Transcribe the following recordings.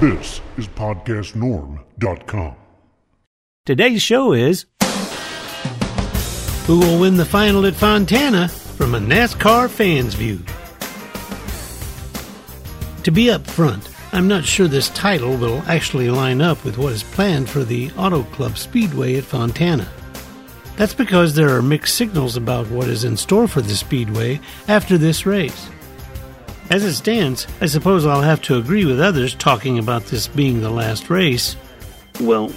This is PodcastNorm.com. Today's show is Who will win the final at Fontana from a NASCAR fan's view? To be up front, I'm not sure this title will actually line up with what is planned for the Auto Club Speedway at Fontana. That's because there are mixed signals about what is in store for the Speedway after this race. As it stands, I suppose I'll have to agree with others talking about this being the last race. Well,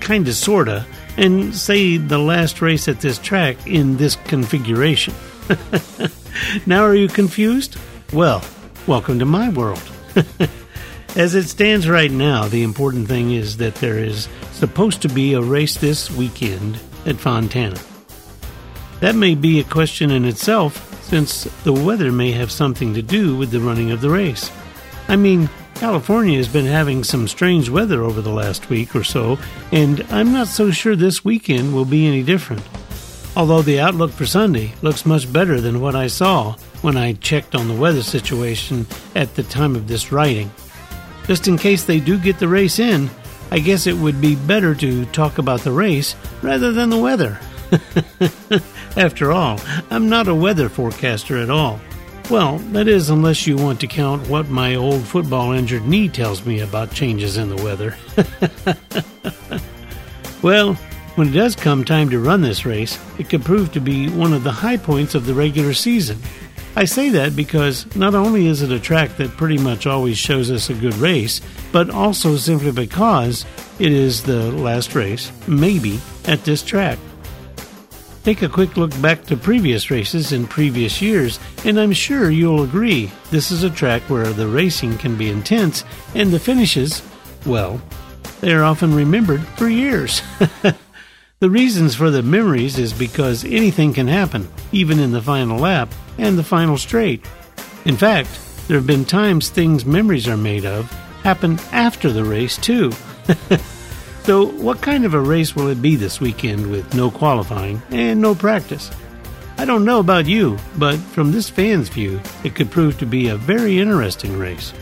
kinda sorta, and say the last race at this track in this configuration. now are you confused? Well, welcome to my world. As it stands right now, the important thing is that there is supposed to be a race this weekend at Fontana. That may be a question in itself, since the weather may have something to do with the running of the race. I mean, California has been having some strange weather over the last week or so, and I'm not so sure this weekend will be any different. Although the outlook for Sunday looks much better than what I saw when I checked on the weather situation at the time of this writing. Just in case they do get the race in, I guess it would be better to talk about the race rather than the weather. After all, I'm not a weather forecaster at all. Well, that is, unless you want to count what my old football injured knee tells me about changes in the weather. well, when it does come time to run this race, it could prove to be one of the high points of the regular season. I say that because not only is it a track that pretty much always shows us a good race, but also simply because it is the last race, maybe, at this track. Take a quick look back to previous races in previous years, and I'm sure you'll agree this is a track where the racing can be intense and the finishes, well, they are often remembered for years. the reasons for the memories is because anything can happen, even in the final lap and the final straight. In fact, there have been times things memories are made of happen after the race, too. So, what kind of a race will it be this weekend with no qualifying and no practice? I don't know about you, but from this fan's view, it could prove to be a very interesting race.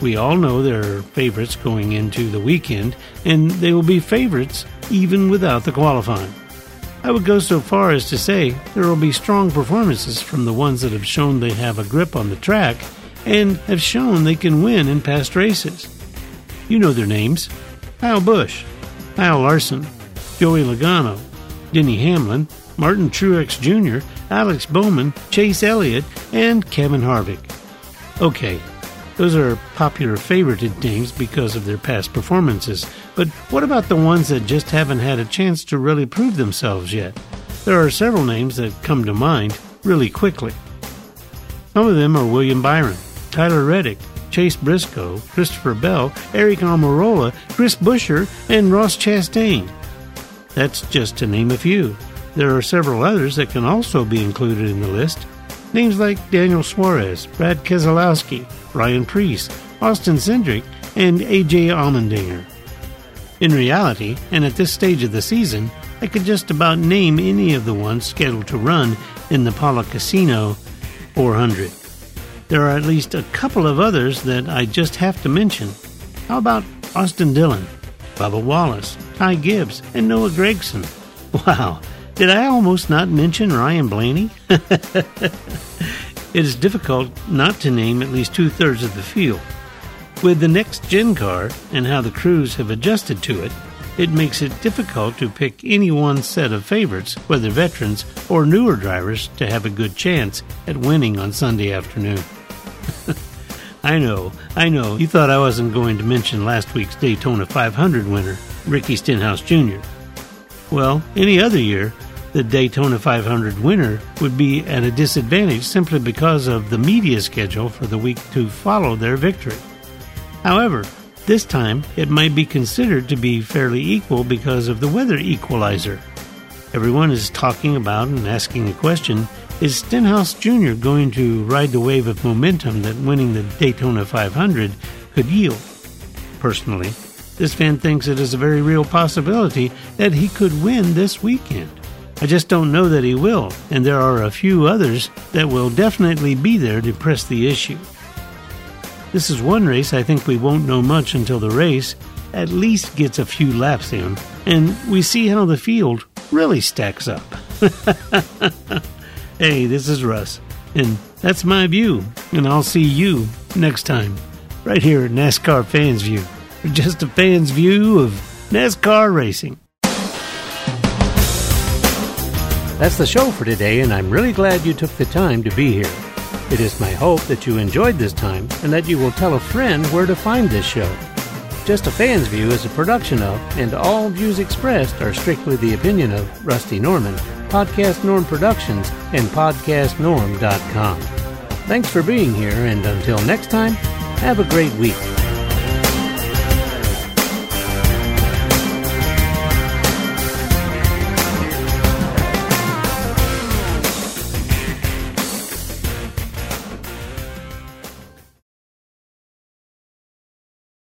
We all know there are favorites going into the weekend, and they will be favorites even without the qualifying. I would go so far as to say there will be strong performances from the ones that have shown they have a grip on the track and have shown they can win in past races. You know their names Kyle Busch, Kyle Larson, Joey Logano, Denny Hamlin, Martin Truex Jr., Alex Bowman, Chase Elliott, and Kevin Harvick. Okay, those are popular favorited names because of their past performances, but what about the ones that just haven't had a chance to really prove themselves yet? There are several names that come to mind really quickly. Some of them are William Byron, Tyler Reddick, Chase Briscoe, Christopher Bell, Aric Almirola, Chris Buescher, and Ross Chastain. That's just to name a few. There are several others that can also be included in the list. Names like Daniel Suarez, Brad Keselowski, Ryan Preece, Austin Cindric, and AJ Allmendinger. In reality, and at this stage of the season, I could just about name any of the ones scheduled to run in the Pala Casino 400. There are at least a couple of others that I just have to mention. How about Austin Dillon, Bubba Wallace, Ty Gibbs, and Noah Gragson? Wow, did I almost not mention Ryan Blaney? it is difficult not to name at least two thirds of the field. With the next gen car and how the crews have adjusted to it, it makes it difficult to pick any one set of favorites, whether veterans or newer drivers, to have a good chance at winning on Sunday afternoon. I know, I know. You thought I wasn't going to mention last week's Daytona 500 winner, Ricky Stenhouse Jr. Well, any other year, the Daytona 500 winner would be at a disadvantage simply because of the media schedule for the week to follow their victory. However, this time it might be considered to be fairly equal because of the weather equalizer. Everyone is talking about and asking the question is Stenhouse Jr. going to ride the wave of momentum that winning the Daytona 500 could yield? Personally, this fan thinks it is a very real possibility that he could win this weekend. I just don't know that he will, and there are a few others that will definitely be there to press the issue. This is one race I think we won't know much until the race at least gets a few laps in, and we see how the field really stacks up. hey, this is Russ, and that's my view, and I'll see you next time, right here at NASCAR Fans View, just a fan's view of NASCAR racing. That's the show for today, and I'm really glad you took the time to be here. It is my hope that you enjoyed this time and that you will tell a friend where to find this show. Just a Fan's View is a production of, and all views expressed are strictly the opinion of Rusty Norman, Podcast Norm Productions, and PodcastNorm.com. Thanks for being here, and until next time, have a great week.